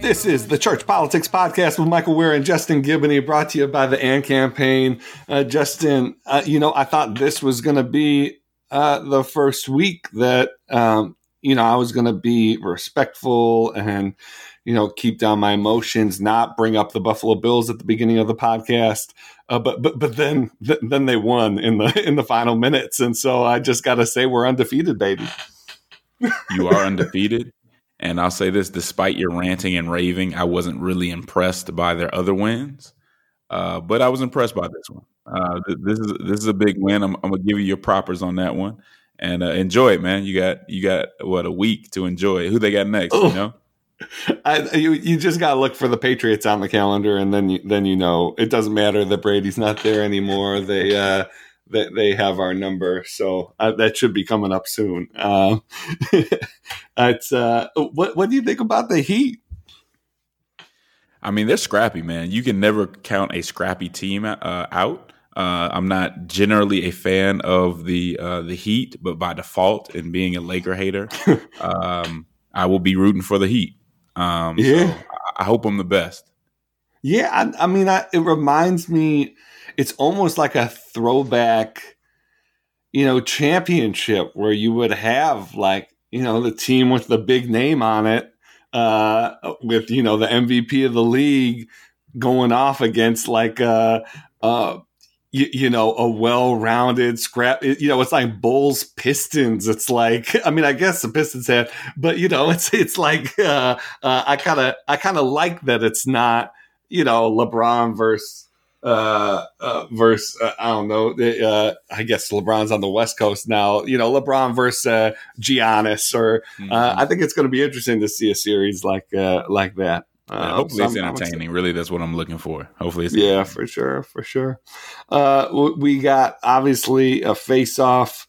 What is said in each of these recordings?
This is the Church Politics Podcast with Michael Wear and Justin Giboney, brought to you by the AND campaign. Uh, Justin, uh, you know, I thought this was going to be uh, the first week that, um, you know, I was going to be respectful and, you know, keep down my emotions, not bring up the Buffalo Bills at the beginning of the podcast. Uh, but but but then th- then they won in the in the final minutes, and so I just got to say we're undefeated, baby. You are undefeated. And I'll say this despite your ranting and raving, I wasn't really impressed by their other wins. Uh, but I was impressed by this one. Uh, th- this is this is a big win. I'm, I'm, gonna give you your propers on that one, and uh, enjoy it, man. You got you got what a week to enjoy. Who they got next? You know, I, you you just gotta look for the Patriots on the calendar, and then you, then you know it doesn't matter that Brady's not there anymore. They they, they have our number, so uh, that should be coming up soon. Uh, it's uh, what what do you think about the Heat? I mean, they're scrappy, man. You can never count a scrappy team uh, out. Uh, I'm not generally a fan of the uh, the Heat, but by default, and being a Laker hater, um, I will be rooting for the Heat. Um, yeah, so I hope I'm the best. Yeah, I, I mean, I, it reminds me. It's almost like a throwback, you know, championship where you would have like you know the team with the big name on it, uh, with you know the MVP of the league going off against like uh, uh, you, you, know, a well-rounded scrap. You know, it's like Bulls Pistons. It's like, I mean, I guess the Pistons had, but you know, it's it's like uh, uh, I kind of I kind of like that it's not you know LeBron versus uh, uh versus uh, I don't know. Uh, I guess LeBron's on the West Coast now. You know, LeBron versus uh, Giannis, or mm-hmm. uh, I think it's going to be interesting to see a series like uh, like that. Yeah, hopefully it's entertaining. Really, that's what I'm looking for. Hopefully, it's yeah, for sure, for sure. Uh, we got obviously a face-off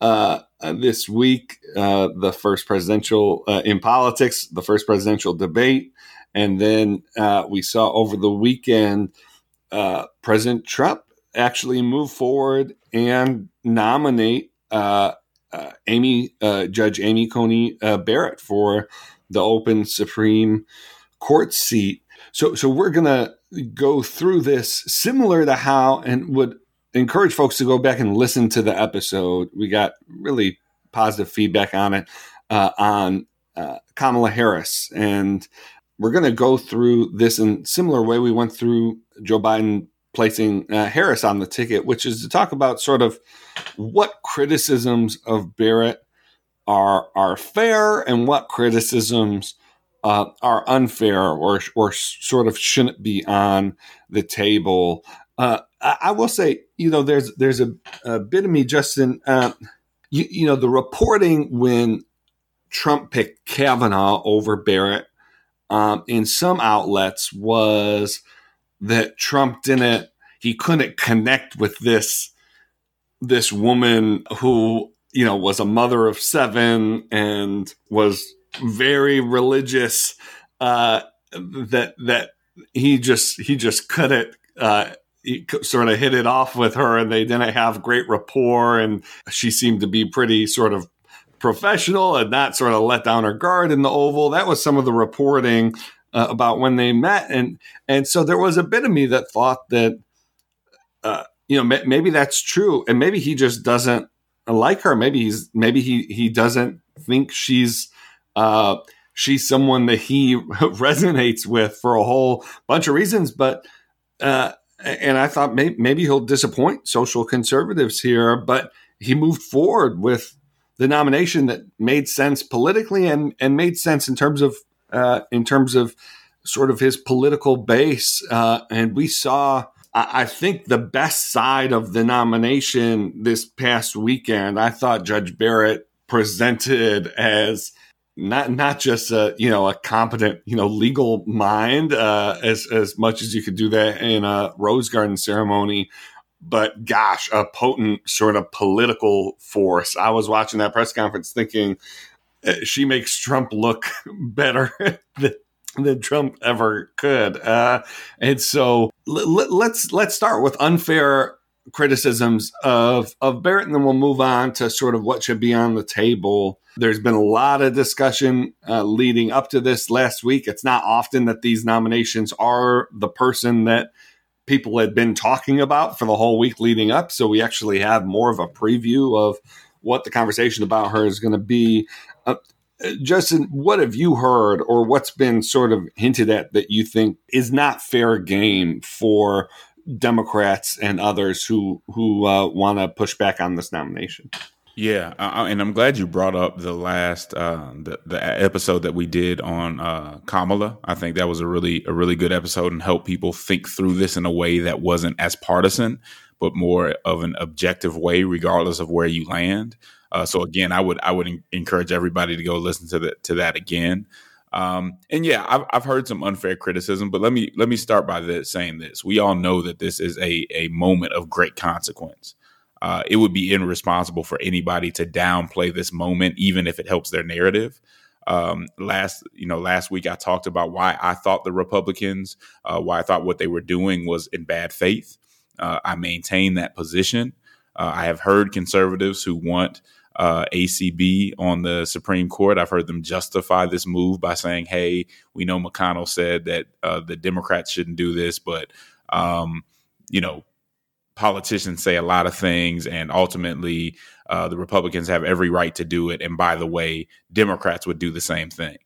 uh, this week. Uh, the first presidential uh, in politics, the first presidential debate, and then uh, we saw over the weekend uh, President Trump actually move forward and nominate Amy Judge Amy Coney Barrett for the open Supreme court seat. So, so we're to go through this similar to how, and would encourage folks to go back and listen to the episode. We got really positive feedback on it uh, on uh, Kamala Harris, and we're to go through this in similar way we went through Joe Biden placing uh, Harris on the ticket, which is to talk about sort of what criticisms of Barrett are are fair and what criticisms uh, are unfair or or sort of shouldn't be on the table. Uh, I, I, will say, you know, there's there's a, a bit of me, Justin. Uh, you, you know, the reporting when Trump picked Kavanaugh over Barrett um, in some outlets was that Trump didn't he couldn't connect with this this woman who you know was a mother of seven and was very religious uh, that that he just he just couldn't uh, he sort of hit it off with her and they didn't have great rapport and she seemed to be pretty sort of professional and not sort of let down her guard in the oval. That was some of the reporting uh, about when they met. And and so there was a bit of me that thought that uh, you know maybe that's true. And maybe he just doesn't like her. Maybe he's maybe he he doesn't think she's uh, she's someone that he resonates with for a whole bunch of reasons. But uh, and I thought maybe, maybe he'll disappoint social conservatives here, but he moved forward with the nomination that made sense politically and and made sense in terms of uh, in terms of sort of his political base. Uh, and we saw, I think, the best side of the nomination this past weekend. I thought Judge Barrett presented as not not just a you know a competent you know legal mind uh, as as much as you could do that in a rose garden ceremony, but gosh, a potent sort of political force. I was watching that press conference thinking she makes Trump look better than, than Trump ever could. Uh, and so l- let's let's start with unfair criticisms of of Barrett, and then we'll move on to sort of what should be on the table. There's been a lot of discussion uh, leading up to this last week. It's not often that these nominations are the person that people had been talking about for the whole week leading up. So we actually have more of a preview of what the conversation about her is going to be. Uh, Justin, what have you heard or what's been sort of hinted at that you think is not fair game for Democrats and others who who uh, want to push back on this nomination? Yeah, and I'm glad you brought up the last uh, the the episode that we did on uh, Kamala. I think that was a really a really good episode and helped people think through this in a way that wasn't as partisan, but more of an objective way, regardless of where you land. Uh, so again, I would I would encourage everybody to go listen to that to that again. Um, and yeah, I've, I've heard some unfair criticism, but let me let me start by this, saying this: we all know that this is a a moment of great consequence. Uh, it would be irresponsible for anybody to downplay this moment, even if it helps their narrative. Um, last, you know, last week I talked about why I thought the Republicans, uh, why I thought what they were doing was in bad faith. Uh, I maintain that position. Uh, I have heard conservatives who want uh, ACB on the Supreme Court. I've heard them justify this move by saying, "Hey, we know McConnell said that uh, the Democrats shouldn't do this, but um, you know, politicians say a lot of things, and ultimately, uh, the Republicans have every right to do it. And by the way, Democrats would do the same thing."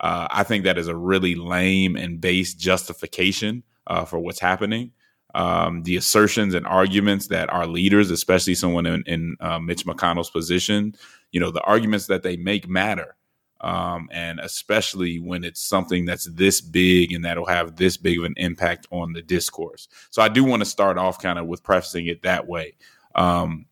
Uh, I think that is a really lame and base justification uh, for what's happening um, the assertions and arguments that our leaders, especially someone in, in uh, Mitch McConnell's position, you know, the arguments that they make matter. Um, and especially when it's something that's this big and that'll have this big of an impact on the discourse. So I do want to start off kind of with prefacing it that way. Um,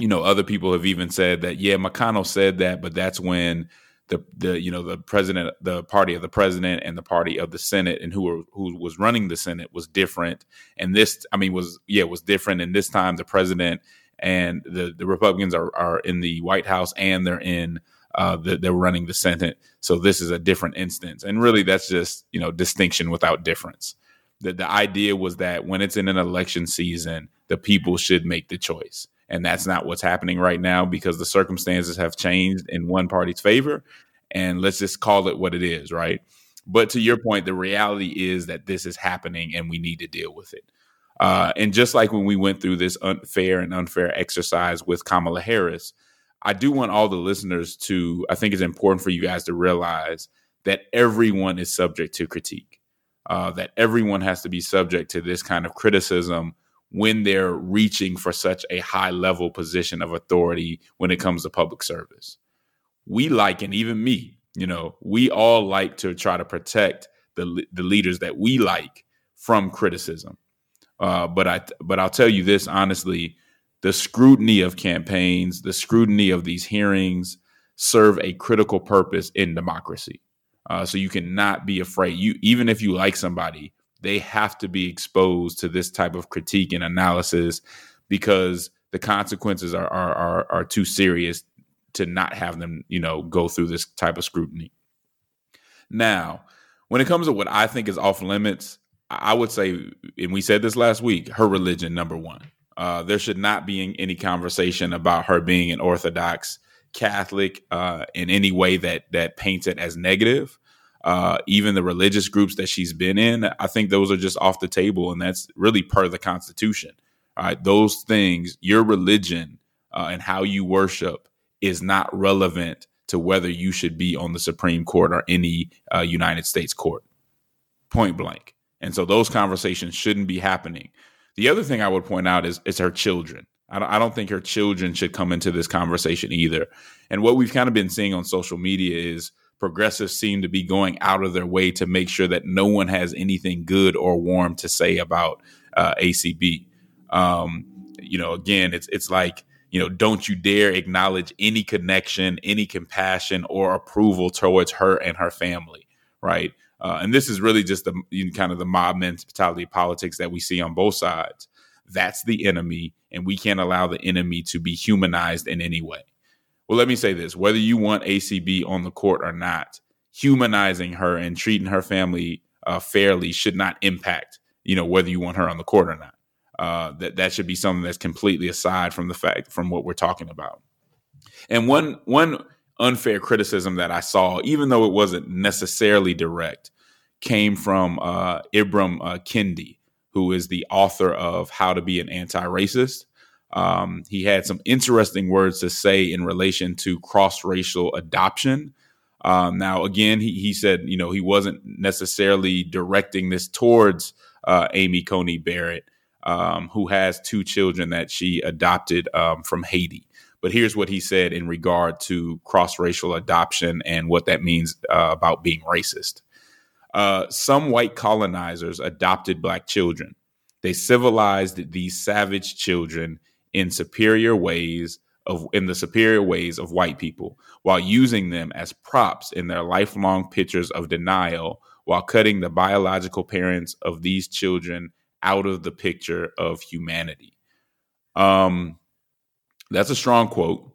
you know, other people have even said that, yeah, McConnell said that, but that's when the the you know the president the party of the president and the party of the senate and who were who was running the senate was different. And this i mean was yeah was different and this time. The president and the the republicans are are in the white house and they're in uh the, they're running the senate. So this is a different instance. And really that's just you know distinction without difference. The, the idea was that when it's in an election season the people should make the choice and that's not what's happening right now because the circumstances have changed in one party's favor. And let's just call it what it is, right? But to your point, the reality is that this is happening and we need to deal with it. Uh, and just like when we went through this unfair and unfair exercise with Kamala Harris, I do want all the listeners to, I think it's important for you guys to realize that everyone is subject to critique, uh, that everyone has to be subject to this kind of criticism when they're reaching for such a high level position of authority when it comes to public service. We like, and even me, you know, we all like to try to protect the the leaders that we like from criticism. Uh, but I but I'll tell you this honestly, the scrutiny of campaigns, the scrutiny of these hearings serve a critical purpose in democracy. Uh, so you cannot be afraid. You even if you like somebody, they have to be exposed to this type of critique and analysis because the consequences are are are, are too serious to not have them, you know, go through this type of scrutiny. Now, when it comes to what I think is off limits, I would say, and we said this last week, her religion number one. Uh, there should not be any conversation about her being an Orthodox Catholic uh, in any way that that paints it as negative uh, even the religious groups that she's been in, I think those are just off the table, and that's really per the Constitution. All right, those things, your religion uh, and how you worship, is not relevant to whether you should be on the Supreme Court or any uh, United States court. Point blank, And so those conversations shouldn't be happening. The other thing I would point out is is her children. I don't, I don't think her children should come into this conversation either. And what we've kind of been seeing on social media is progressives seem to be going out of their way to make sure that no one has anything good or warm to say about uh, ACB. Um, you know, again, it's it's like you know, don't you dare acknowledge any connection, any compassion or approval towards her and her family, right? Uh, and this is really just the you know, kind of the mob mentality politics that we see on both sides. That's the enemy, and we can't allow the enemy to be humanized in any way. Well, let me say this: whether you want ACB on the court or not, humanizing her and treating her family uh, fairly should not impact, you know, whether you want her on the court or not. Uh, that that should be something that's completely aside from the fact from what we're talking about. And one one unfair criticism that I saw, even though it wasn't necessarily direct, came from uh, Ibram uh, Kendi, who is the author of How to Be an Anti-Racist. Um, he had some interesting words to say in relation to cross-racial adoption. Um, now, again, he, he said, you know, he wasn't necessarily directing this towards uh, Amy Coney Barrett, um, who has two children that she adopted um, from Haiti. But here's what he said in regard to cross racial adoption and what that means uh, about being racist. Uh, some white colonizers adopted black children. They civilized these savage children in superior ways of in the superior ways of white people, while using them as props in their lifelong pictures of denial, while cutting the biological parents of these children out of the picture of humanity. Um, that's a strong quote.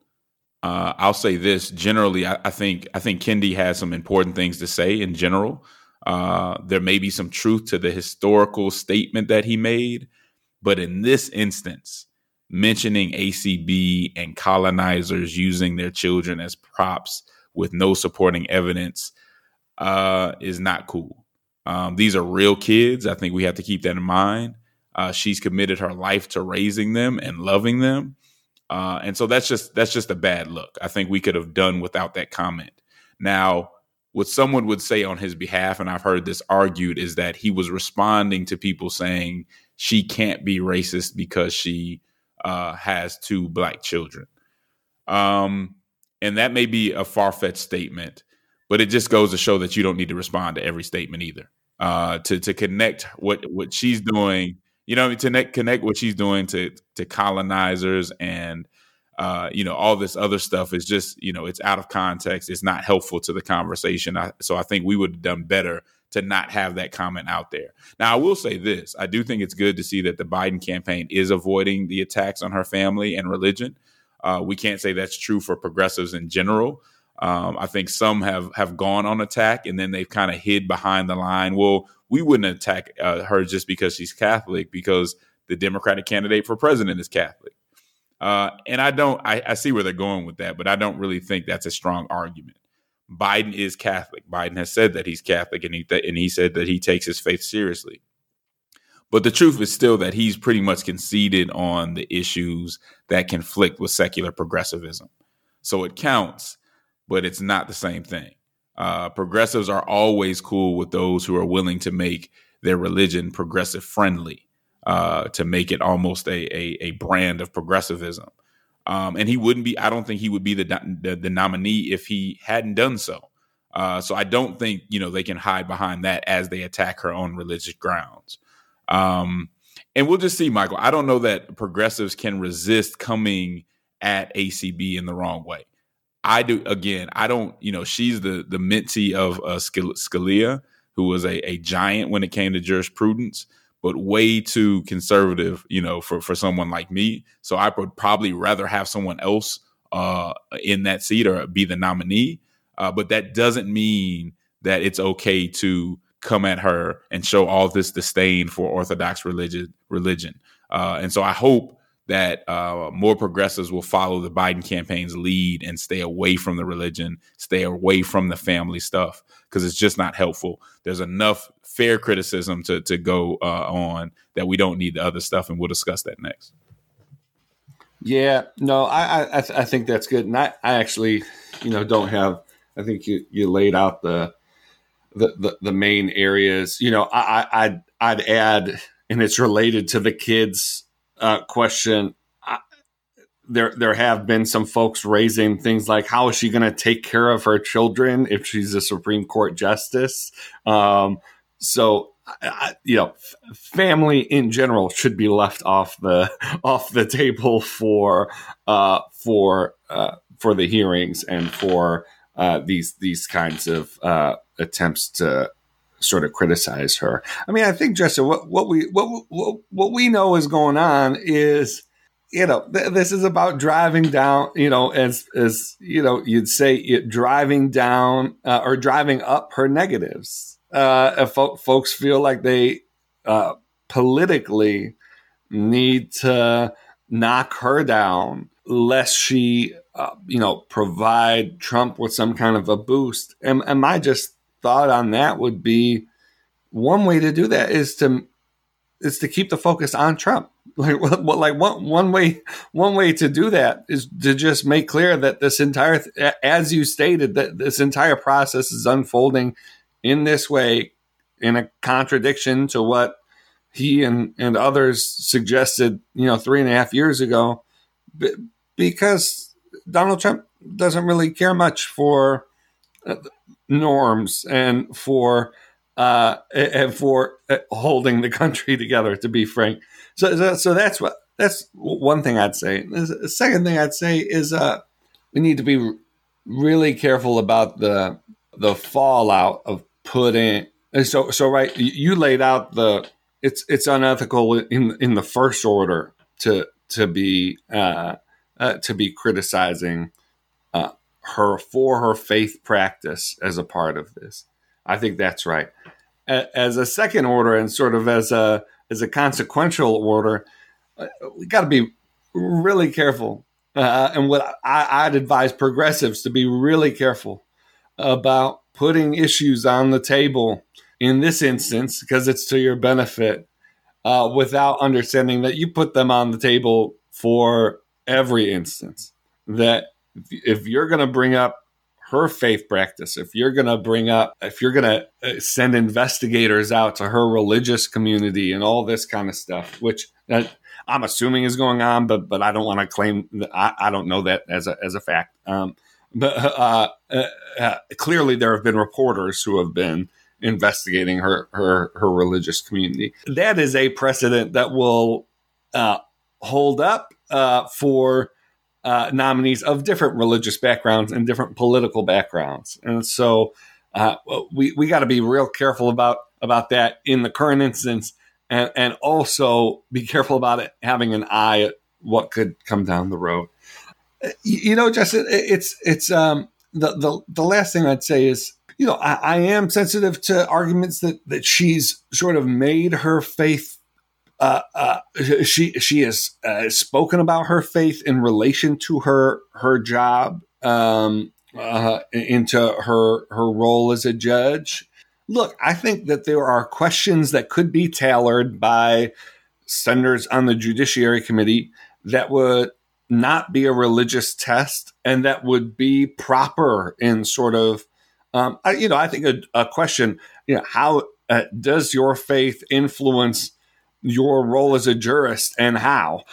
Uh, I'll say this generally. I, I, think I think Kendi has some important things to say in general. Uh, there may be some truth to the historical statement that he made, but in this instance, mentioning ACB and colonizers using their children as props with no supporting evidence uh, is not cool. Um, these are real kids. I think we have to keep that in mind. Uh, she's committed her life to raising them and loving them. Uh, and so that's just that's just a bad look. I think we could have done without that comment. Now, what someone would say on his behalf, and I've heard this argued, is that he was responding to people saying she can't be racist because she uh, has two black children. Um, and that may be a far fetched statement, but it just goes to show that you don't need to respond to every statement either. Uh, to to connect what what she's doing you know, to connect connect what she's doing to to colonizers and uh, you know all this other stuff is just you know it's out of context. It's not helpful to the conversation. I, so I think we would have done better to not have that comment out there. Now I will say this: I do think it's good to see that the Biden campaign is avoiding the attacks on her family and religion. Uh, we can't say that's true for progressives in general. Um, I think some have have gone on attack and then they've kind of hid behind the line. Well, we wouldn't attack uh, her just because she's Catholic, because the Democratic candidate for president is Catholic. Uh, and I don't, I, I, see where they're going with that, but I don't really think that's a strong argument. Biden is Catholic. Biden has said that he's Catholic, and he th- and he said that he takes his faith seriously. But the truth is still that he's pretty much conceded on the issues that conflict with secular progressivism. So it counts, but it's not the same thing. Uh, progressives are always cool with those who are willing to make their religion progressive friendly, uh, to make it almost a, a, a brand of progressivism. Um, and he wouldn't be. I don't think he would be the the, the nominee if he hadn't done so. Uh, so I don't think you know they can hide behind that as they attack her on religious grounds. Um, and we'll just see, Michael. I don't know that progressives can resist coming at ACB in the wrong way. I do again. I don't. You know, she's the the mentee of uh, Scalia, who was a, a giant when it came to jurisprudence, but way too conservative. You know, for for someone like me. So I would probably rather have someone else uh, in that seat or be the nominee. Uh, but that doesn't mean that it's okay to come at her and show all this disdain for Orthodox religion. Religion, uh, and so I hope that uh, more progressives will follow the Biden campaign's lead and stay away from the religion, stay away from the family stuff, because it's just not helpful. There's enough fair criticism to to go uh, on that we don't need the other stuff, and we'll discuss that next. Yeah, no, I I, I think that's good, and I, I actually, you know, don't have. I think you you laid out the the the, the main areas. You know, I I I'd add, and it's related to the kids uh, question. There, there have been some folks raising things like, how is she going to take care of her children if she's a Supreme Court justice? Um, so I, you know, family in general should be left off the off the table for uh, for uh, for the hearings and for uh, these these kinds of uh, attempts to sort of criticize her. I mean, I think Justin, what what we what what, what we know is going on is you know th- this is about driving down you know as as you know you'd say it driving down uh, or driving up her negatives uh, if fo- folks feel like they uh, politically need to knock her down lest she, uh, you know, provide Trump with some kind of a boost. And, and my just thought on that would be one way to do that is to is to keep the focus on Trump. Like, like one one way one way to do that is to just make clear that this entire, as you stated, that this entire process is unfolding in this way in a contradiction to what he and, and others suggested, you know, three and a half years ago, because Donald Trump doesn't really care much for uh, norms and for uh, and for uh, holding the country together. To be frank, so so that's what that's one thing I'd say. The second thing I'd say is uh, we need to be really careful about the the fallout of putting so so right you laid out the it's it's unethical in in the first order to to be uh, uh, to be criticizing uh, her for her faith practice as a part of this. I think that's right. As a second order and sort of as a as a consequential order, uh, we got to be really careful. Uh, and what I, I'd advise progressives to be really careful about putting issues on the table in this instance because it's to your benefit uh, without understanding that you put them on the table for every instance. That if you're going to bring up her faith practice, if you're going to bring up, if you're going to uh, send investigators out to her religious community and all this kind of stuff, which uh, I'm assuming is going on, but but I don't want to claim that I, I don't know that as a as a fact. Um, uh, uh, uh, clearly, there have been reporters who have been investigating her her her religious community. That is a precedent that will uh, hold up uh, for uh, nominees of different religious backgrounds and different political backgrounds, and so we we got to be real careful about about that in the current instance, and and also be careful about it having an eye at what could come down the road. You know, Justin, it's it's um the the the last thing I'd say is you know, I, I, am sensitive to arguments that that she's sort of made her faith. Uh, uh, she she has uh, spoken about her faith in relation to her her job, um, uh, into her her role as a judge. Look, I think that there are questions that could be tailored by senators on the Judiciary Committee that would not be a religious test and that would be proper in sort of um, I, you know, I think a, a, question, you know, how uh, does your faith influence your role as a jurist and how?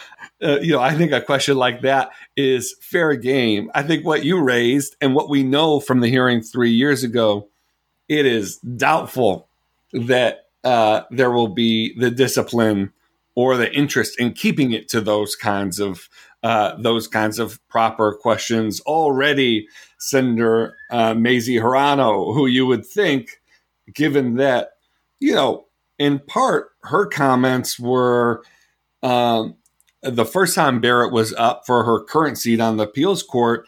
Uh, you know, I think a question like that is fair game. I think what you raised and what we know from the hearing three years ago, it is doubtful that uh, there will be the discipline or the interest in keeping it to those kinds of uh, those kinds of proper questions already Senator uh, Mazie Hirono, who you would think, given that, you know, in part, her comments were um, the first time Barrett was up for her current seat on the appeals court.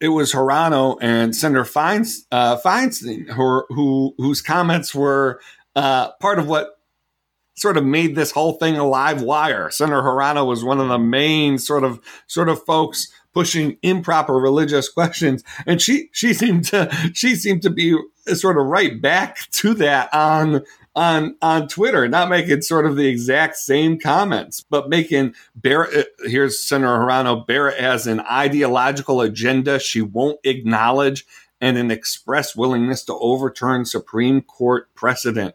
It was Hirono and Senator Feins, uh, Feinstein who, who whose comments were uh, part of what sort of made this whole thing a live wire. Senator Hirono was one of the main sort of sort of folks pushing improper religious questions. And she, she seemed to, she seemed to be sort of right back to that on, on, on Twitter, not making sort of the exact same comments, but making Barrett, uh, here's Senator Hirono, Barrett has an ideological agenda she won't acknowledge and an express willingness to overturn Supreme Court precedent.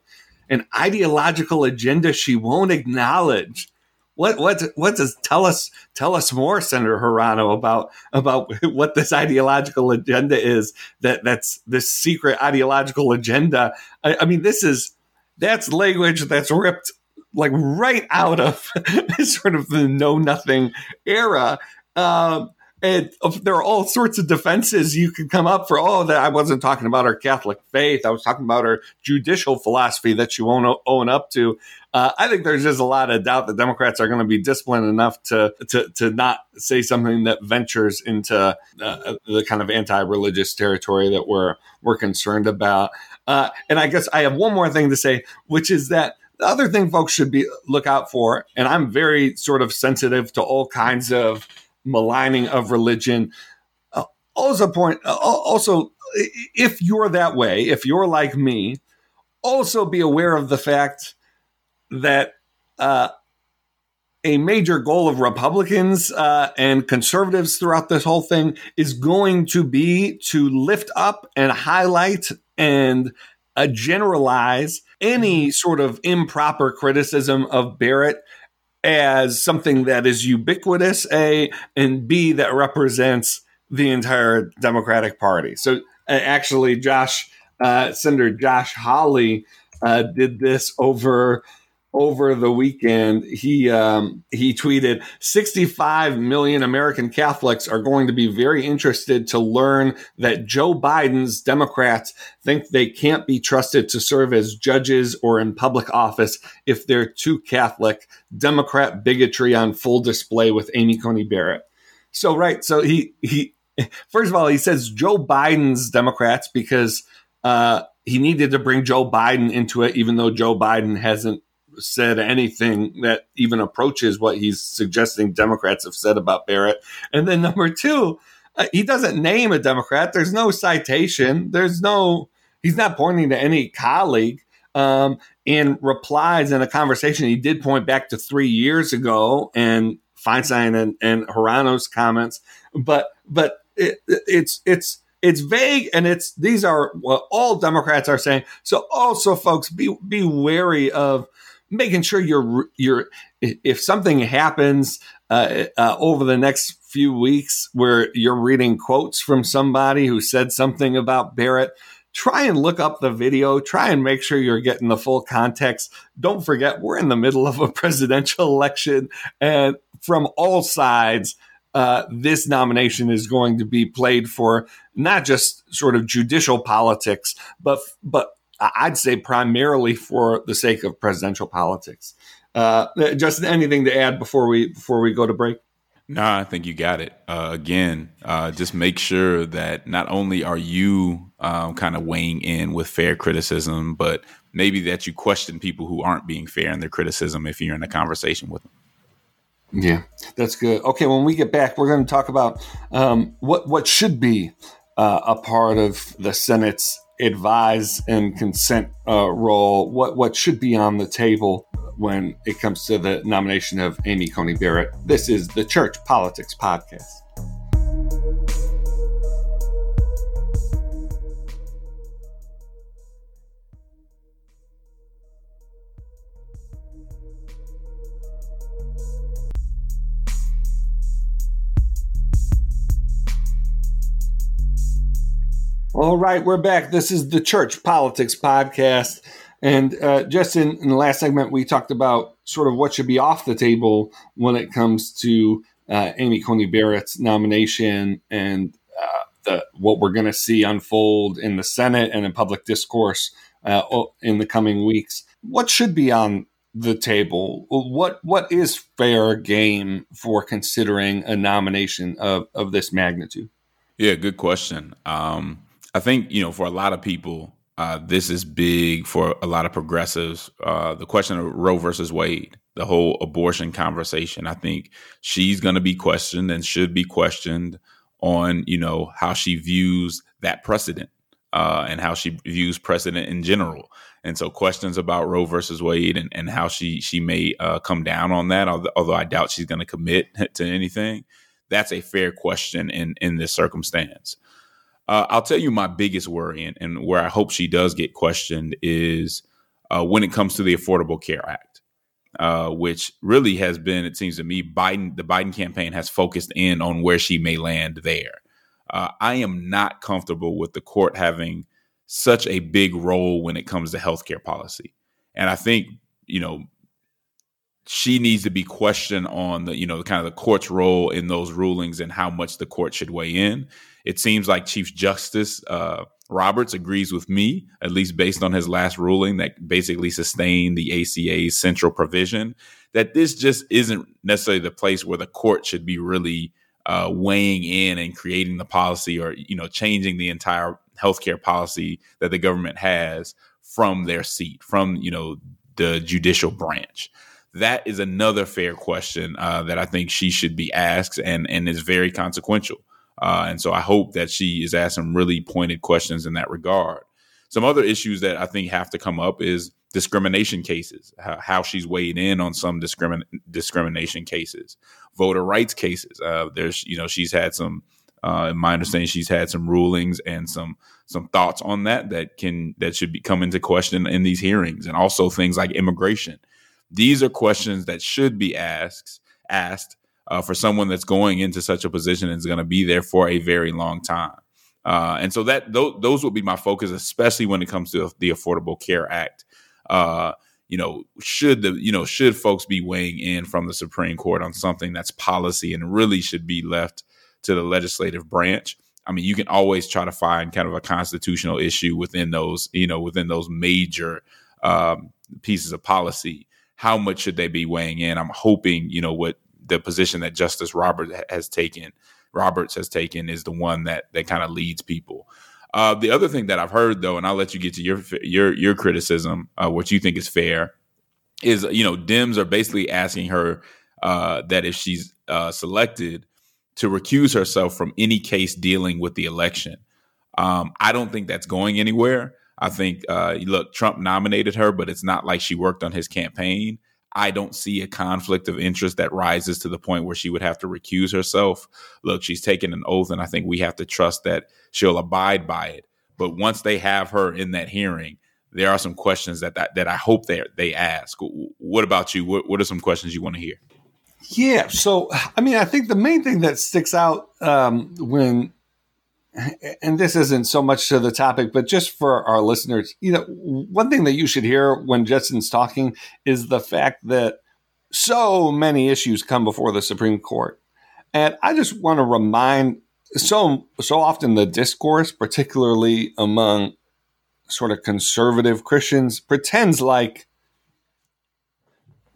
An ideological agenda she won't acknowledge. What what what does tell us tell us more, Senator Hirono, about about what this ideological agenda is? That that's this secret ideological agenda. I, I mean, this is that's language that's ripped like right out of sort of the know nothing era. Um, and there are all sorts of defenses you can come up for. Oh, that I wasn't talking about our Catholic faith. I was talking about our judicial philosophy that you won't own up to. Uh, I think there's just a lot of doubt that Democrats are going to be disciplined enough to to to not say something that ventures into uh, the kind of anti-religious territory that we're we're concerned about. Uh, and I guess I have one more thing to say, which is that the other thing folks should be look out for, and I'm very sort of sensitive to all kinds of maligning of religion. Uh, also, point uh, also if you're that way, if you're like me, also be aware of the fact that uh, a major goal of Republicans uh, and conservatives throughout this whole thing is going to be to lift up and highlight and uh, generalize any sort of improper criticism of Barrett as something that is ubiquitous, A, and B, that represents the entire Democratic Party. So actually, Josh, uh, Senator Josh Hawley uh, did this over over the weekend, he um, he tweeted, "65 million American Catholics are going to be very interested to learn that Joe Biden's Democrats think they can't be trusted to serve as judges or in public office if they're too Catholic. Democrat bigotry on full display with Amy Coney Barrett." So right, so he he first of all he says Joe Biden's Democrats because. Uh, he needed to bring Joe Biden into it, even though Joe Biden hasn't said anything that even approaches what he's suggesting Democrats have said about Barrett. And then number two, uh, he doesn't name a Democrat. There's no citation. There's no, he's not pointing to any colleague. Um, in replies in a conversation, he did point back to three years ago and Feinstein and, and Hirono's comments, but but it, it's it's it's vague and it's these are what all Democrats are saying. So also, folks, be be wary of making sure you're you're if something happens uh, uh, over the next few weeks where you're reading quotes from somebody who said something about Barrett, try and look up the video. Try and make sure you're getting the full context. Don't forget we're in the middle of a presidential election, and from all sides. Uh, this nomination is going to be played for not just sort of judicial politics, but but I'd say primarily for the sake of presidential politics. Uh, Justin, anything to add before we before we go to break? No, I think you got it. Uh, again, uh, just make sure that not only are you um, kind of weighing in with fair criticism, but maybe that you question people who aren't being fair in their criticism if you're in a conversation with them. Yeah, that's good. Okay, when we get back, we're going to talk about um, what what should be uh, a part of the Senate's advise and consent uh, role, what what should be on the table when it comes to the nomination of Amy Coney Barrett. This is the Church Politics Podcast. All right, we're back. This is the Church Politics Podcast. And uh, just in, in, the last segment, we talked about sort of what should be off the table when it comes to uh, Amy Coney Barrett's nomination and uh, the, what we're going to see unfold in the Senate and in public discourse uh, in the coming weeks. What should be on the table? What what is fair game for considering a nomination of, of this magnitude? Yeah, good question. Um, I think you know for a lot of people, uh, this is big for a lot of progressives. Uh, the question of Roe versus Wade, the whole abortion conversation. I think she's going to be questioned and should be questioned on you know how she views that precedent uh, and how she views precedent in general. And so questions about Roe versus Wade and, and how she she may uh, come down on that, although I doubt she's going to commit to anything. That's a fair question in in this circumstance. Uh, I'll tell you my biggest worry and, and, where I hope she does get questioned is uh, when it comes to the Affordable Care Act, uh, which really has been, it seems to me, Biden, the Biden campaign has focused in on where she may land there. Uh, I am not comfortable with the court having such a big role when it comes to healthcare policy. And I think, you know, she needs to be questioned on the, you know, kind of the court's role in those rulings and how much the court should weigh in. It seems like Chief Justice uh, Roberts agrees with me, at least based on his last ruling that basically sustained the ACA's central provision, that this just isn't necessarily the place where the court should be really uh, weighing in and creating the policy or, you know, changing the entire healthcare policy that the government has from their seat, from you know the judicial branch. That is another fair question uh, that I think she should be asked, and and is very consequential. Uh, and so I hope that she is asked some really pointed questions in that regard. Some other issues that I think have to come up is discrimination cases, how, she's weighed in on some discrimin- discrimination cases, voter rights cases. Uh, there's, you know, she's had some uh, in my understanding, she's had some rulings and some some thoughts on that that can that should be come into question in these hearings, and also things like immigration. These are questions that should be asked asked uh, for someone that's going into such a position and is going to be there for a very long time. Uh, and so that th- those will be my focus, especially when it comes to the Affordable Care Act. Uh, you know, should the you know should folks be weighing in from the Supreme Court on something that's policy and really should be left to the legislative branch. I mean, you can always try to find kind of a constitutional issue within those, you know, within those major um, pieces of policy. How much should they be weighing in? I'm hoping, you know, what the position that Justice Roberts has taken, Roberts has taken, is the one that that kind of leads people. Uh, the other thing that I've heard, though, and I'll let you get to your your your criticism, uh, what you think is fair, is you know, Dems are basically asking her uh, that if she's uh, selected, to recuse herself from any case dealing with the election. Um, I don't think that's going anywhere. I think, uh, look, Trump nominated her, but it's not like she worked on his campaign. I don't see a conflict of interest that rises to the point where she would have to recuse herself. Look, she's taken an oath, and I think we have to trust that she'll abide by it. But once they have her in that hearing, there are some questions that that, that I hope they they ask. What about you? What, what are some questions you want to hear? Yeah. So, I mean, I think the main thing that sticks out um, when, and this isn't so much to the topic, but just for our listeners, you know, one thing that you should hear when Justin's talking is the fact that so many issues come before the Supreme Court. And I just want to remind so so often the discourse, particularly among sort of conservative Christians, pretends like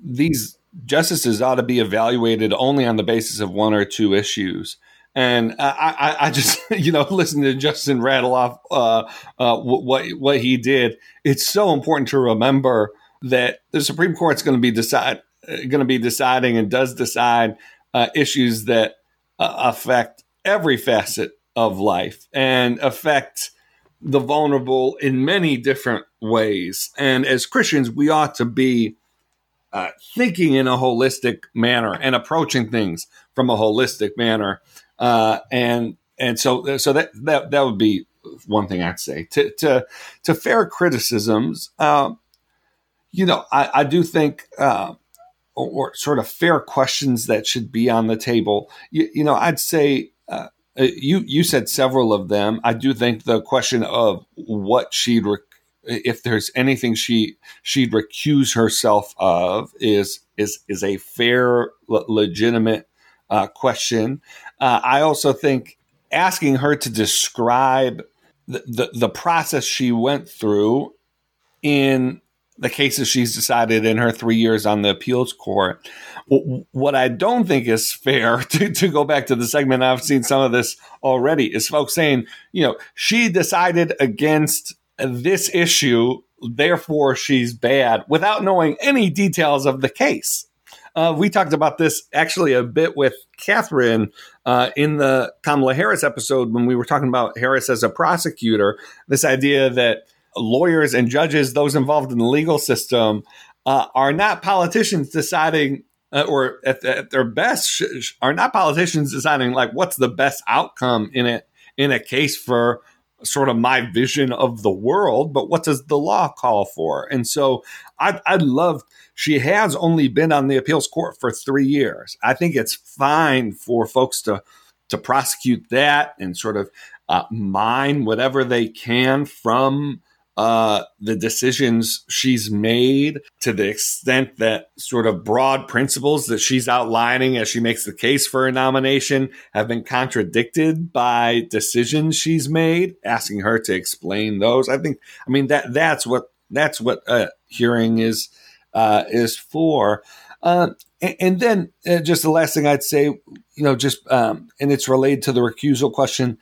these justices ought to be evaluated only on the basis of one or two issues. And I, I, I just, you know, listen to Justin rattle off uh, uh, what what he did. It's so important to remember that the Supreme Court's going to be decide going to be deciding and does decide uh, issues that uh, affect every facet of life and affect the vulnerable in many different ways. And as Christians, we ought to be uh, thinking in a holistic manner and approaching things from a holistic manner. Uh, and and so so that that that would be one thing I'd say to to to fair criticisms. Uh, you know, I, I do think. Uh, or, or, sort of fair questions that should be on the table. You, you know, I'd say uh, uh, you you said several of them. I do think the question of what she'd re- if there's anything she she'd recuse herself of is is is a fair legitimate uh, question uh, i also think asking her to describe the, the, the process she went through in the cases she's decided in her three years on the appeals court. What I don't think is fair to, to go back to the segment, I've seen some of this already, is folks saying, you know, she decided against this issue, therefore she's bad, without knowing any details of the case. Uh, we talked about this actually a bit with Catherine uh, in the Kamala Harris episode when we were talking about Harris as a prosecutor. This idea that lawyers and judges, those involved in the legal system, uh, are not politicians deciding, uh, or at, at, their best, sh- are not politicians deciding like what's the best outcome in it in a case for sort of my vision of the world, but what does the law call for? And so I, I love, she has only been on the appeals court for three years. I think it's fine for folks to, to prosecute that and sort of uh, mine whatever they can from uh, the decisions she's made to the extent that sort of broad principles that she's outlining as she makes the case for a nomination have been contradicted by decisions she's made, asking her to explain those. I think, I mean, that that's what that's what a hearing is uh, is for. Uh, and, then uh, just the last thing I'd say, you know, just um, and it's related to the recusal question,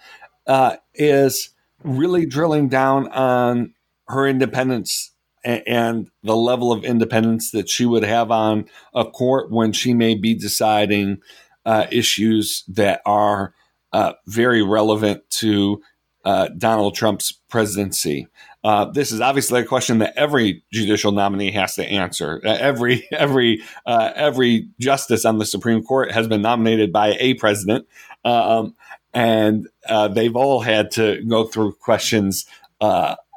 uh, is really drilling down on her independence and the level of independence that she would have on a court when she may be deciding uh, issues that are uh, very relevant to uh, Donald Trump's presidency. Uh, this is obviously a question that every judicial nominee has to answer. Uh, every every uh, every justice on the Supreme Court has been nominated by a president, um, and they've all had to go through questions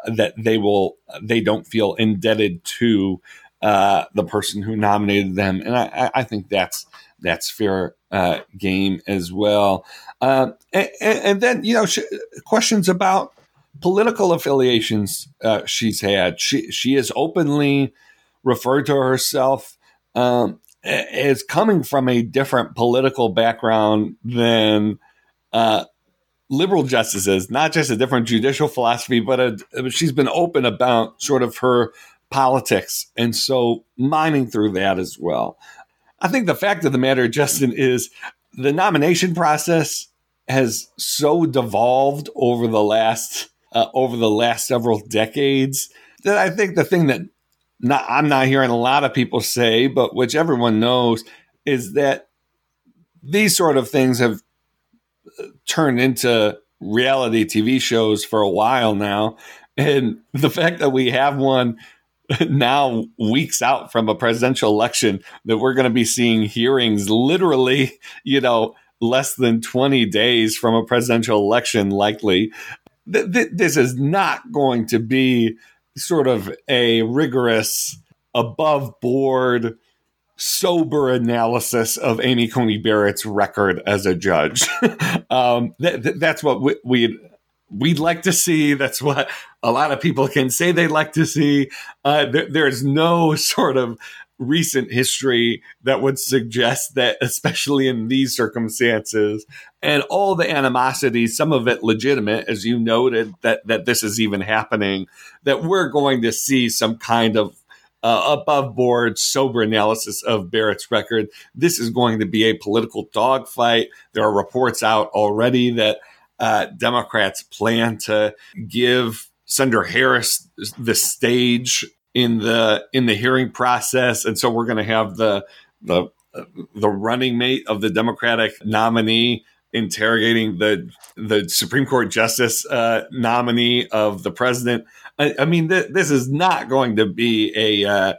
that they will they don't feel indebted to uh, the person who nominated them, and I, I think that's that's fair uh, game as well. Uh, and, and, then you know sh- questions about political affiliations uh, she's had. She she has openly referred to herself um, as coming from a different political background than uh, liberal justices, not just a different judicial philosophy, but a, she's been open about sort of her politics. And so mining through that as well. I think the fact of the matter, Justin, is the nomination process has so devolved over the last uh, over the last several decades that I think the thing that not, I'm not hearing a lot of people say, but which everyone knows, is that these sort of things have turned into reality TV shows for a while now. And the fact that we have one now weeks out from a presidential election that we're going to be seeing hearings literally, you know, less than 20 days from a presidential election likely. Th- th- this is not going to be sort of a rigorous above board sober analysis of Amy Coney Barrett's record as a judge. um, th- th- that's what we, we'd we'd like to see. That's what a lot of people can say they'd like to see. Uh, there, there's no sort of recent history that would suggest that, especially in these circumstances, and all the animosity, some of it legitimate, as you noted, that that this is even happening, that we're going to see some kind of uh, above board, sober analysis of Barrett's record. This is going to be a political dogfight. There are reports out already that uh, Democrats plan to give Senator Harris the stage in the in the hearing process, and so we're going to have the the the running mate of the Democratic nominee interrogating the the Supreme Court justice uh, nominee of the president. I, I mean, th- this is not going to be a uh,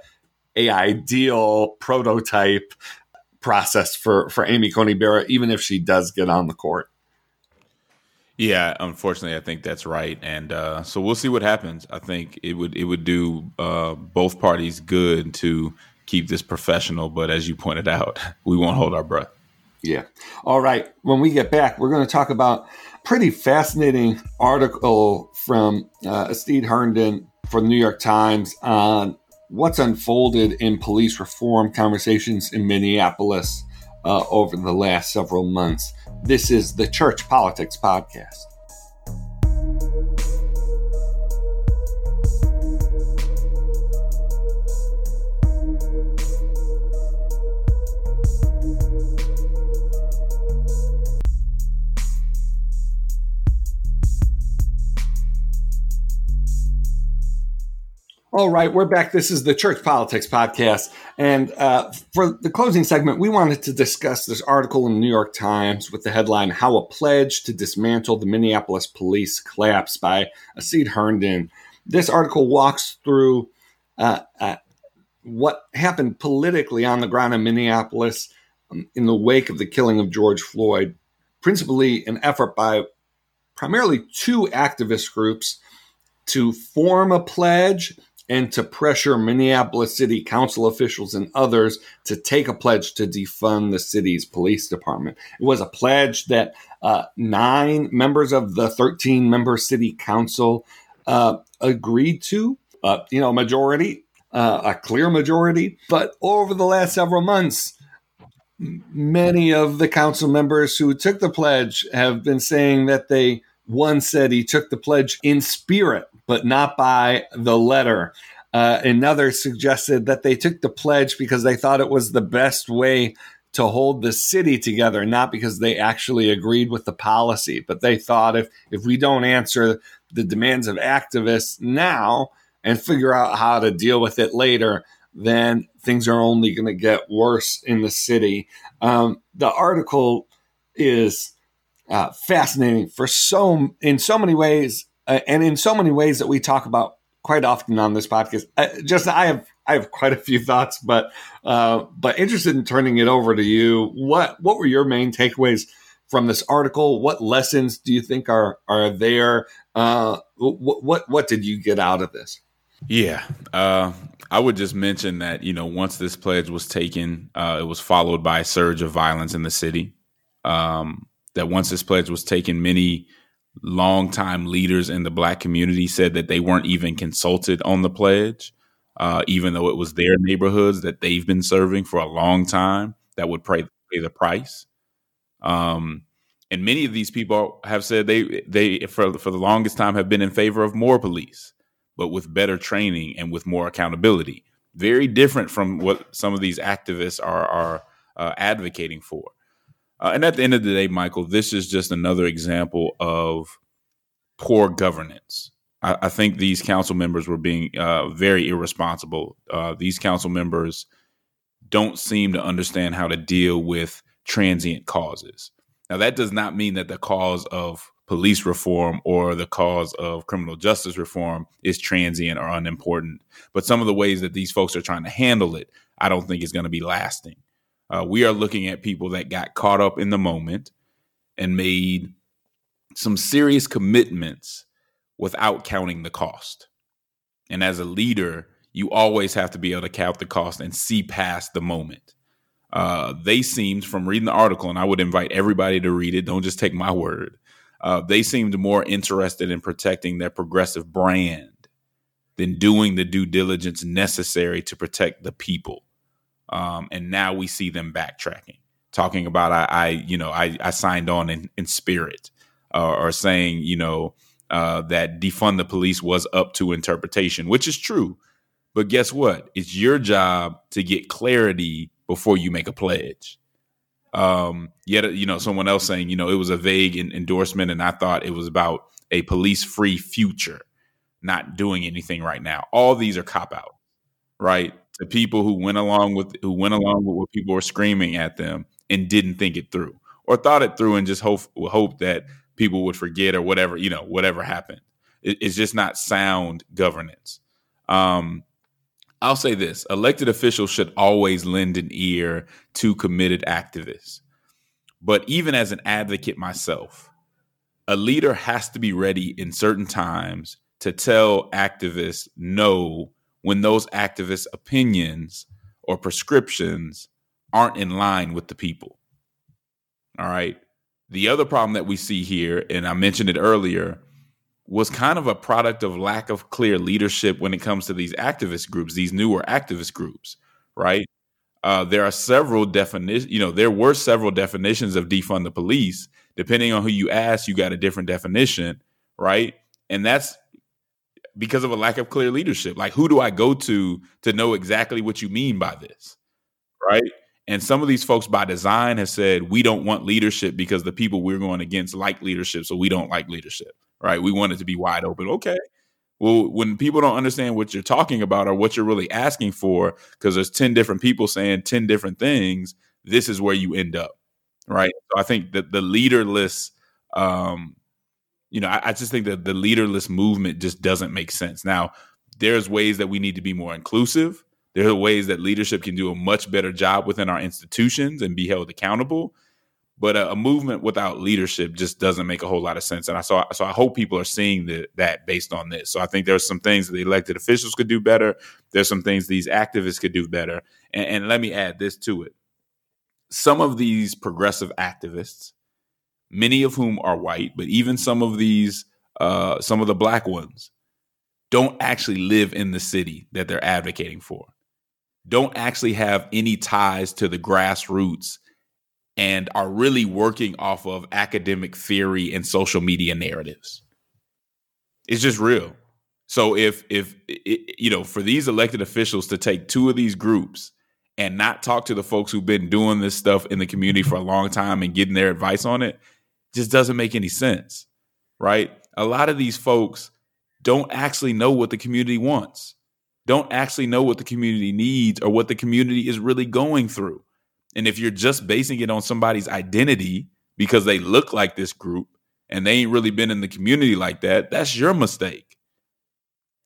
a ideal prototype process for for Amy Coney Barrett, even if she does get on the court. Yeah, unfortunately, I think that's right, and uh, so we'll see what happens. I think it would it would do uh, both parties good to keep this professional, but as you pointed out, we won't hold our breath. Yeah. All right. When we get back, we're going to talk about pretty fascinating article from uh, Herndon for the New York Times on what's unfolded in police reform conversations in Minneapolis uh, over the last several months. This is the Church Politics Podcast. All right, we're back. This is the Church Politics Podcast. And uh, for the closing segment, we wanted to discuss this article in the New York Times with the headline How a Pledge to Dismantle the Minneapolis Police Collapsed by Astead Herndon. This article walks through uh, uh, what happened politically on the ground in Minneapolis um, in the wake of the killing of George Floyd, principally an effort by primarily two activist groups to form a pledge and to pressure Minneapolis City Council officials and others to take a pledge to defund the city's police department. It was a pledge that uh, nine members of the 13 member city council uh, agreed to, uh, you know, a majority, uh, a clear majority. But over the last several months, many of the council members who took the pledge have been saying that they one said he took the pledge in spirit, but not by the letter. Uh, another suggested that they took the pledge because they thought it was the best way to hold the city together, not because they actually agreed with the policy, but they thought if if we don't answer the demands of activists now and figure out how to deal with it later, then things are only going to get worse in the city. Um, the article is uh, fascinating for so in so many ways, uh, and in so many ways that we talk about quite often on this podcast. Uh, just I have I have quite a few thoughts, but uh, but interested in turning it over to you. What what were your main takeaways from this article? What lessons do you think are are there? Uh, what what what did you get out of this? Yeah, uh, I would just mention that you know once this pledge was taken, uh, it was followed by a surge of violence in the city. Um, that once this pledge was taken, many longtime leaders in the black community said that they weren't even consulted on the pledge, uh, even though it was their neighborhoods that they've been serving for a long time that would pay, pay the price. Um, and many of these people have said they they for for the longest time have been in favor of more police, but with better training and with more accountability. Very different from what some of these activists are are uh, advocating for. Uh, and at the end of the day, Michael, this is just another example of poor governance. I, think these council members were being uh, very irresponsible. Uh, these council members don't seem to understand how to deal with transient causes. Now, that does not mean that the cause of police reform or the cause of criminal justice reform is transient or unimportant. But some of the ways that these folks are trying to handle it, I don't think is going to be lasting. Uh, we are looking at people that got caught up in the moment and made some serious commitments without counting the cost. And as a leader, you always have to be able to count the cost and see past the moment. Uh, they seemed, from reading the article, and I would invite everybody to read it, don't just take my word. Uh, they seemed more interested in protecting their progressive brand than doing the due diligence necessary to protect the people. Um, and now we see them backtracking, talking about I, I you know, I, I signed on in, in spirit, uh, or saying, you know, uh, that defund the police was up to interpretation, which is true. But guess what? It's your job to get clarity before you make a pledge. Um, yet, you know, someone else saying, you know, it was a vague endorsement, and I thought it was about a police-free future, not doing anything right now. All these are cop out, right? To people who went along with who went along with what people were screaming at them and didn't think it through or thought it through and just hope hope that people would forget or whatever you know whatever happened. It, it's just not sound governance. Um, i'll say this elected officials should always lend an ear to committed activists. But even as an advocate myself a leader has to be ready in certain times to tell activists no when those activists' opinions or prescriptions aren't in line with the people. All right. The other problem that we see here, and I mentioned it earlier, was kind of a product of lack of clear leadership when it comes to these activist groups, these newer activist groups, right? Uh, there are several definitions, you know, there were several definitions of defund the police. Depending on who you ask, you got a different definition, right? And that's because of a lack of clear leadership. Like, who do I go to to know exactly what you mean by this? Right. And some of these folks by design have said, we don't want leadership because the people we're going against like leadership. So we don't like leadership. Right. We want it to be wide open. Okay. Well, when people don't understand what you're talking about or what you're really asking for, because there's 10 different people saying 10 different things, this is where you end up. Right. So I think that the leaderless um, you know, I, I just think that the leaderless movement just doesn't make sense. Now, there's ways that we need to be more inclusive. There are ways that leadership can do a much better job within our institutions and be held accountable. But a, a, movement without leadership just doesn't make a whole lot of sense. And I so so I hope people are seeing the, that based on this. So I think there's some things that the elected officials could do better. There's some things these activists could do better. And, and let me add this to it: some of these progressive activists, many of whom are white, but even some of these, uh, some of the black ones, don't actually live in the city that they're advocating for. Don't actually have any ties to the grassroots and are really working off of academic theory and social media narratives. It's just real. So if if you know for these elected officials to take two of these groups and not talk to the folks who've been doing this stuff in the community for a long time and getting their advice on it just doesn't make any sense. Right? A lot of these folks don't actually know what the community wants. Don't actually know what the community needs or what the community is really going through. And if you're just basing it on somebody's identity because they look like this group and they ain't really been in the community like that, that's your mistake.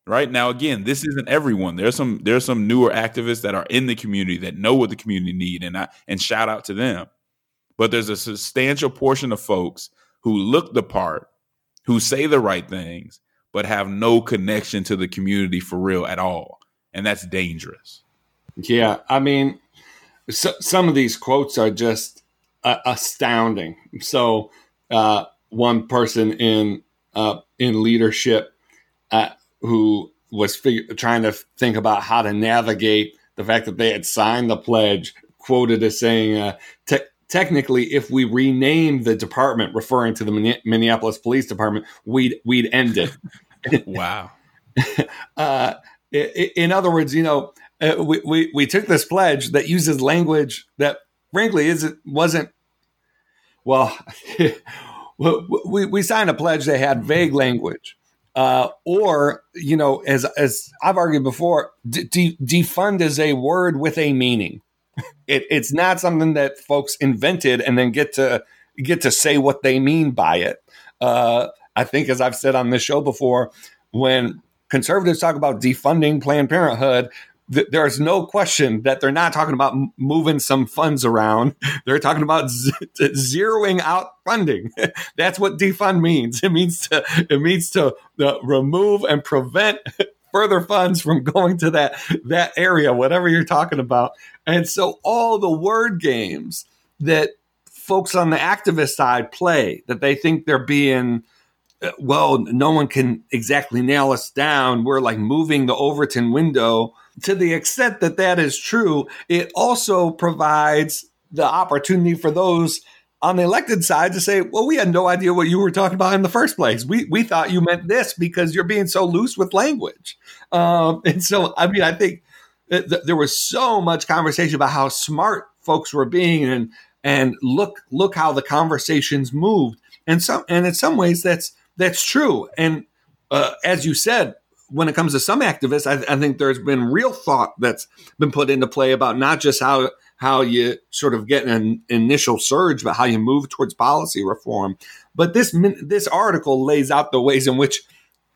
Right now, again, this isn't everyone. There's some there's some newer activists that are in the community that know what the community need, and I and shout out to them. But there's a substantial portion of folks who look the part, who say the right things, but have no connection to the community for real at all, and that's dangerous. Yeah, I mean, so, some of these quotes are just uh, astounding. So, uh, one person in uh, in leadership uh, who was trying to think about how to navigate the fact that they had signed the pledge, quoted as saying, uh, te- "Technically, if we rename the department, referring to the Minneapolis Police Department, we'd we'd end it." wow. Uh, in other words, you know, uh, we, we, we took this pledge that uses language that frankly isn't wasn't well we, we signed a pledge that had vague language uh, or you know as as i've argued before de- defund is a word with a meaning it, it's not something that folks invented and then get to get to say what they mean by it uh, i think as i've said on this show before when conservatives talk about defunding planned parenthood th- there's no question that they're not talking about m- moving some funds around. They're talking about z- zeroing out funding. That's what defund means. It means to it means to uh, remove and prevent further funds from going to that that area, whatever you're talking about. And so all the word games that folks on the activist side play that they think they're being uh, well, no one can exactly nail us down. We're like moving the Overton window to the extent that that is true, it also provides the opportunity for those on the elected side to say, well, we had no idea what you were talking about in the first place. We, we thought you meant this because you're being so loose with language. Um, and so, I mean, I think th- there was so much conversation about how smart folks were being and, and look, look how the conversations moved. And some, and in some ways that's, that's true. And uh, as you said, when it comes to some activists, I, I, think there's been real thought that's been put into play about not just how how you sort of get an initial surge, but how you move towards policy reform. But this this article lays out the ways in which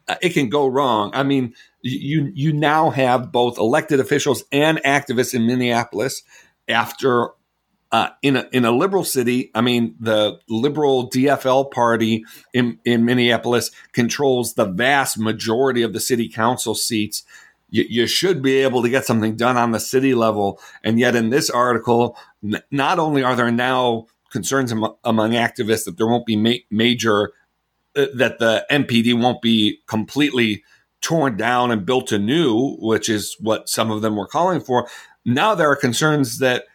uh, it can go wrong. I mean, you you now have both elected officials and activists in Minneapolis after uh, in a in a liberal city, I mean, the liberal DFL party in in Minneapolis controls the vast majority of the city council seats. You, you should be able to get something done on the city level, and yet in this article, n- not only are there now concerns am- among activists that there won't be ma- major uh, that the MPD won't be completely torn down and built anew, which is what some of them were calling for. Now there are concerns that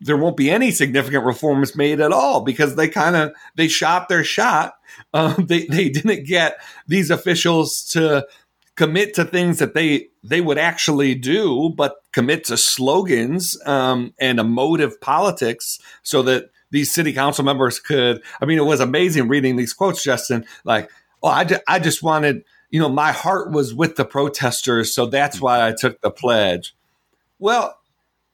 there won't be any significant reforms made at all because they kind of they shot their shot. Um, they they didn't get these officials to commit to things that they they would actually do, but commit to slogans um, and emotive politics so that these city council members could. I mean, it was amazing reading these quotes, Justin. Like, oh, I, I just wanted, you know, my heart was with the protesters, so that's why I took the pledge. Well,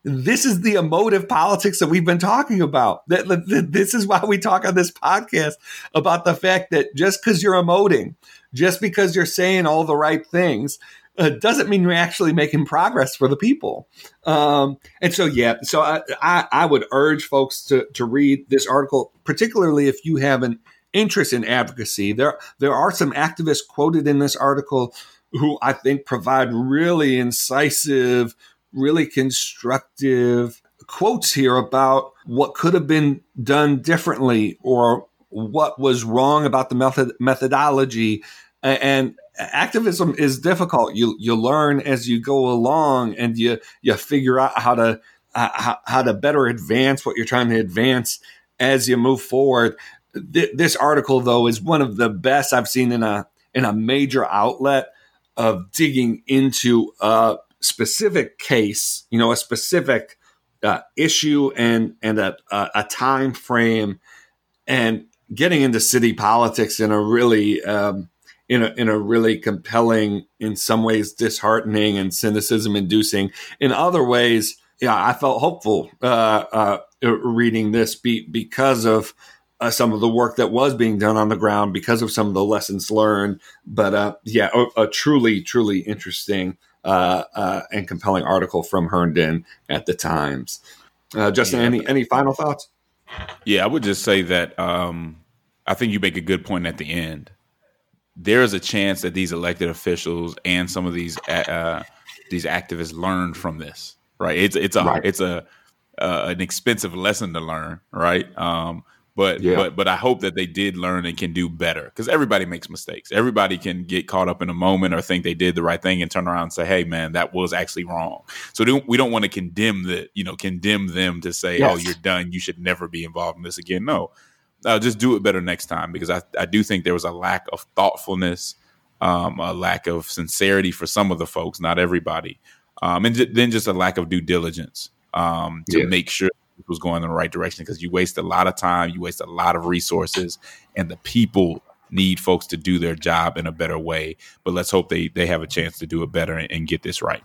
this is the emotive politics that we've been talking about. That, this is why we talk on this podcast about the fact that just because you're emoting, just because you're saying all the right things, uh, doesn't mean you're actually making progress for the people. Um, and so, yeah, so I, I, I, would urge folks to, to read this article, particularly if you have an interest in advocacy. There, there are some activists quoted in this article who I think provide really incisive, really constructive quotes here about what could have been done differently or what was wrong about the method methodology. And activism is difficult. You you learn as you go along and you you figure out how to how, how to better advance what you're trying to advance as you move forward. Th- this article though is one of the best i've seen in a in a major outlet of digging into a specific case you know a specific uh, issue and and a, a time frame. And getting into city politics in a really um, in a in a really compelling, in some ways disheartening and cynicism inducing. In other ways, yeah, I felt hopeful uh, uh, reading this be, because of uh, some of the work that was being done on the ground, because of some of the lessons learned. But uh, yeah, a, a, truly, truly interesting uh, uh, and compelling article from Herndon at the Times. Justin, yeah. any any final thoughts? Yeah, I would just say that um, I think you make a good point at the end. There is a chance that these elected officials and some of these uh, these activists learned from this. Right? It's it's a right. it's a uh, an expensive lesson to learn. Right? Um, but yeah. but but I hope that they did learn and can do better because everybody makes mistakes. Everybody can get caught up in a moment or think they did the right thing and turn around and say, "Hey, man, that was actually wrong." So we don't want to condemn the you know condemn them to say, oh, yes. "Oh, you're done. You should never be involved in this again." No, uh, just do it better next time because I I do think there was a lack of thoughtfulness, um, a lack of sincerity for some of the folks, not everybody, um, and j- then just a lack of due diligence um, to yeah. make sure was going in the right direction because you waste a lot of time, you waste a lot of resources, and the people need folks to do their job in a better way. But let's hope they they have a chance to do it better and, and get this right.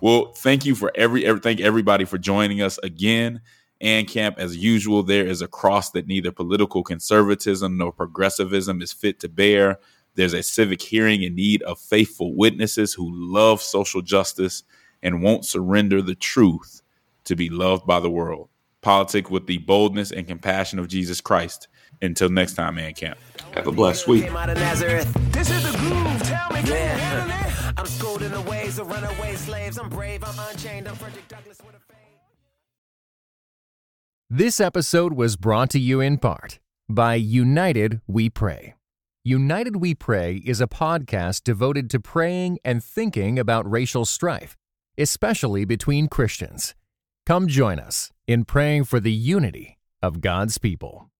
Well, thank you for every, every thank everybody for joining us again. And camp, as usual, there is a cross that neither political conservatism nor progressivism is fit to bear. There's a civic hearing in need of faithful witnesses who love social justice and won't surrender the truth to be loved by the world politic with the boldness and compassion of Jesus Christ. Until next time, man camp. Have a blessed week. This is the groove. Tell me, yeah. I'm schooled in the ways of runaway slaves. I'm brave, I'm unchained. I'm Frederick Douglass with a This episode was brought to you in part by United We Pray. United We Pray is a podcast devoted to praying and thinking about racial strife, especially between Christians. Come join us in praying for the unity of God's people.